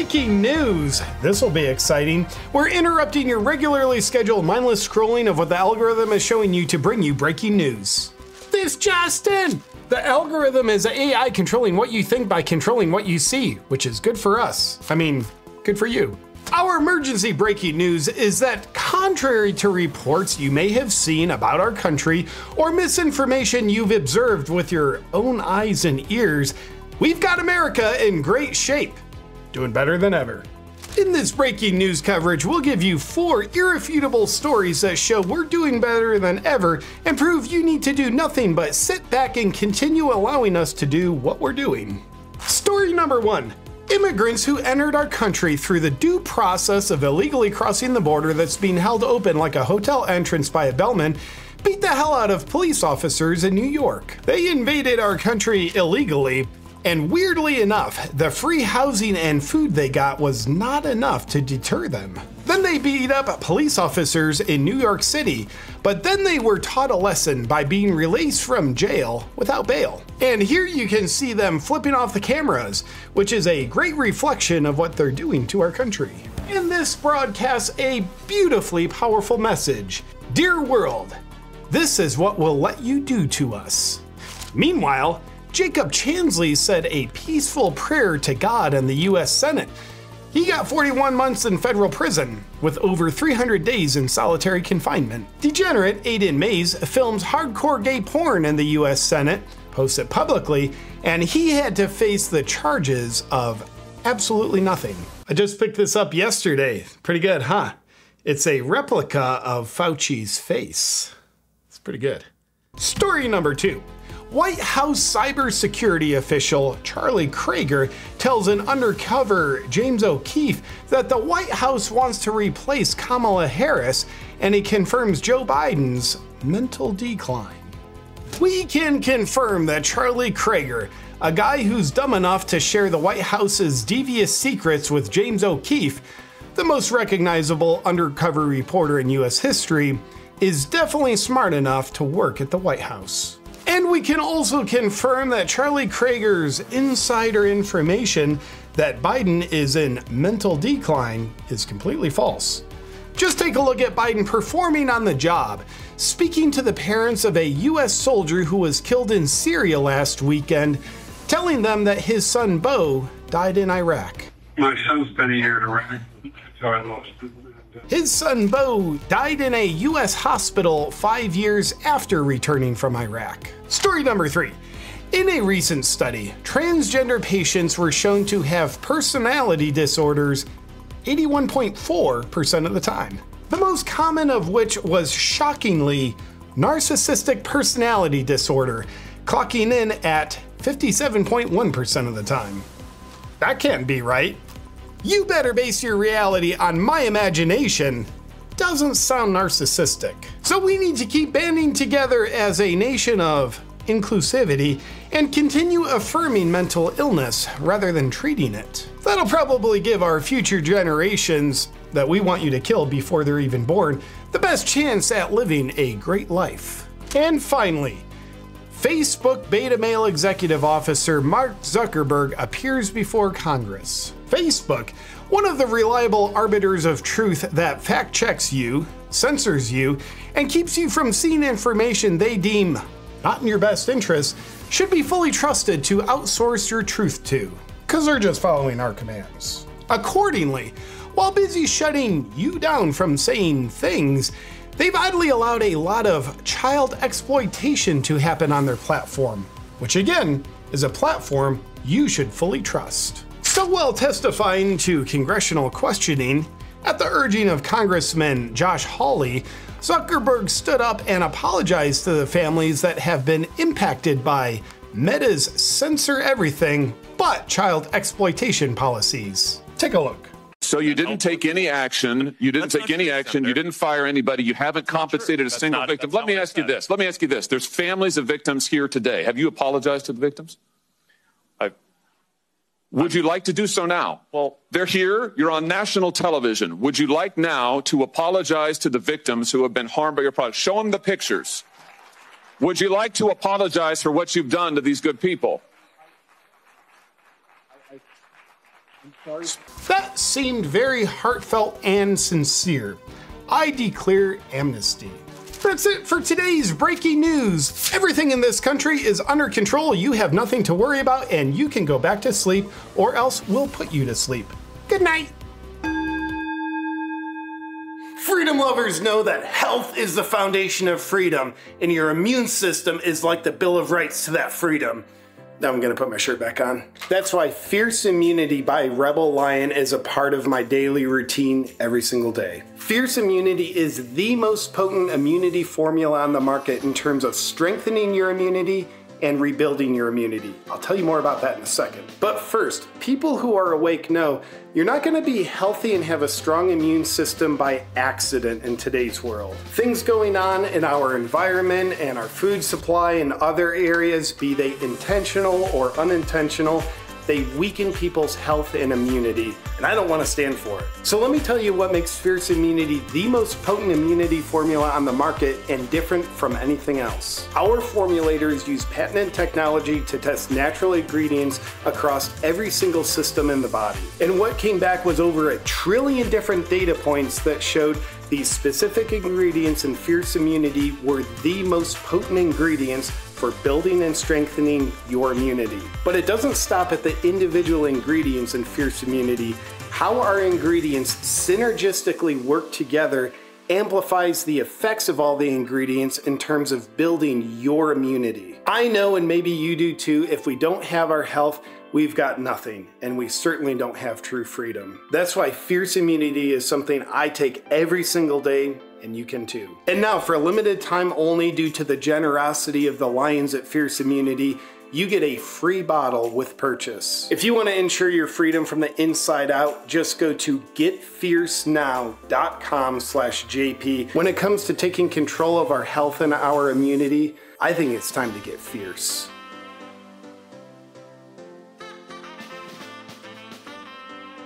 Breaking news! This will be exciting. We're interrupting your regularly scheduled mindless scrolling of what the algorithm is showing you to bring you breaking news. This Justin! The algorithm is AI controlling what you think by controlling what you see, which is good for us. I mean, good for you. Our emergency breaking news is that, contrary to reports you may have seen about our country or misinformation you've observed with your own eyes and ears, we've got America in great shape doing better than ever. In this breaking news coverage, we'll give you four irrefutable stories that show we're doing better than ever and prove you need to do nothing but sit back and continue allowing us to do what we're doing. Story number one Immigrants who entered our country through the due process of illegally crossing the border that's being held open like a hotel entrance by a bellman beat the hell out of police officers in New York. They invaded our country illegally, and weirdly enough, the free housing and food they got was not enough to deter them. Then they beat up police officers in New York City, but then they were taught a lesson by being released from jail without bail. And here you can see them flipping off the cameras, which is a great reflection of what they're doing to our country. And this broadcasts a beautifully powerful message Dear world, this is what will let you do to us. Meanwhile, Jacob Chansley said a peaceful prayer to God in the US Senate. He got 41 months in federal prison, with over 300 days in solitary confinement. Degenerate Aiden Mays films hardcore gay porn in the US Senate, posts it publicly, and he had to face the charges of absolutely nothing. I just picked this up yesterday. Pretty good, huh? It's a replica of Fauci's face. It's pretty good. Story number two. White House cybersecurity official Charlie Kraiger tells an undercover James O'Keefe that the White House wants to replace Kamala Harris and he confirms Joe Biden's mental decline. We can confirm that Charlie Kraiger, a guy who's dumb enough to share the White House's devious secrets with James O'Keefe, the most recognizable undercover reporter in US history, is definitely smart enough to work at the White House. And we can also confirm that Charlie Kraiger's insider information that Biden is in mental decline is completely false. Just take a look at Biden performing on the job, speaking to the parents of a US soldier who was killed in Syria last weekend, telling them that his son Beau died in Iraq. My son's been year in Iraq, so I lost. His son Beau died in a US hospital five years after returning from Iraq. Story number three. In a recent study, transgender patients were shown to have personality disorders 81.4% of the time. The most common of which was shockingly narcissistic personality disorder, clocking in at 57.1% of the time. That can't be right. You better base your reality on my imagination. Doesn't sound narcissistic. So we need to keep banding together as a nation of inclusivity and continue affirming mental illness rather than treating it. That'll probably give our future generations that we want you to kill before they're even born the best chance at living a great life. And finally, Facebook beta male executive officer Mark Zuckerberg appears before Congress. Facebook, one of the reliable arbiters of truth that fact checks you, censors you, and keeps you from seeing information they deem not in your best interest, should be fully trusted to outsource your truth to, because they're just following our commands. Accordingly, while busy shutting you down from saying things, they've idly allowed a lot of child exploitation to happen on their platform, which again is a platform you should fully trust. So while testifying to congressional questioning, at the urging of Congressman Josh Hawley, Zuckerberg stood up and apologized to the families that have been impacted by Meta's censor everything but child exploitation policies. Take a look. So you didn't take any action. You didn't take any action. You didn't fire anybody. You haven't compensated a single victim. Let me ask you this. Let me ask you this. There's families of victims here today. Have you apologized to the victims? Would you like to do so now? Well, they're here. You're on national television. Would you like now to apologize to the victims who have been harmed by your product? Show them the pictures. Would you like to apologize for what you've done to these good people? That seemed very heartfelt and sincere. I declare amnesty. That's it for today's breaking news. Everything in this country is under control. You have nothing to worry about, and you can go back to sleep, or else we'll put you to sleep. Good night. Freedom lovers know that health is the foundation of freedom, and your immune system is like the Bill of Rights to that freedom. Now I'm gonna put my shirt back on. That's why Fierce Immunity by Rebel Lion is a part of my daily routine every single day. Fierce Immunity is the most potent immunity formula on the market in terms of strengthening your immunity and rebuilding your immunity. I'll tell you more about that in a second. But first, people who are awake know you're not going to be healthy and have a strong immune system by accident in today's world. Things going on in our environment and our food supply and other areas, be they intentional or unintentional, they weaken people's health and immunity, and I don't want to stand for it. So let me tell you what makes Fierce Immunity the most potent immunity formula on the market and different from anything else. Our formulators use patented technology to test natural ingredients across every single system in the body. And what came back was over a trillion different data points that showed these specific ingredients in Fierce Immunity were the most potent ingredients for building and strengthening your immunity. But it doesn't stop at the individual ingredients in Fierce Immunity. How our ingredients synergistically work together amplifies the effects of all the ingredients in terms of building your immunity. I know, and maybe you do too, if we don't have our health, we've got nothing, and we certainly don't have true freedom. That's why fierce immunity is something I take every single day and you can too. And now, for a limited time only, due to the generosity of the Lions at Fierce Immunity, you get a free bottle with purchase. If you want to ensure your freedom from the inside out, just go to getfiercenow.com slash JP. When it comes to taking control of our health and our immunity, I think it's time to get fierce.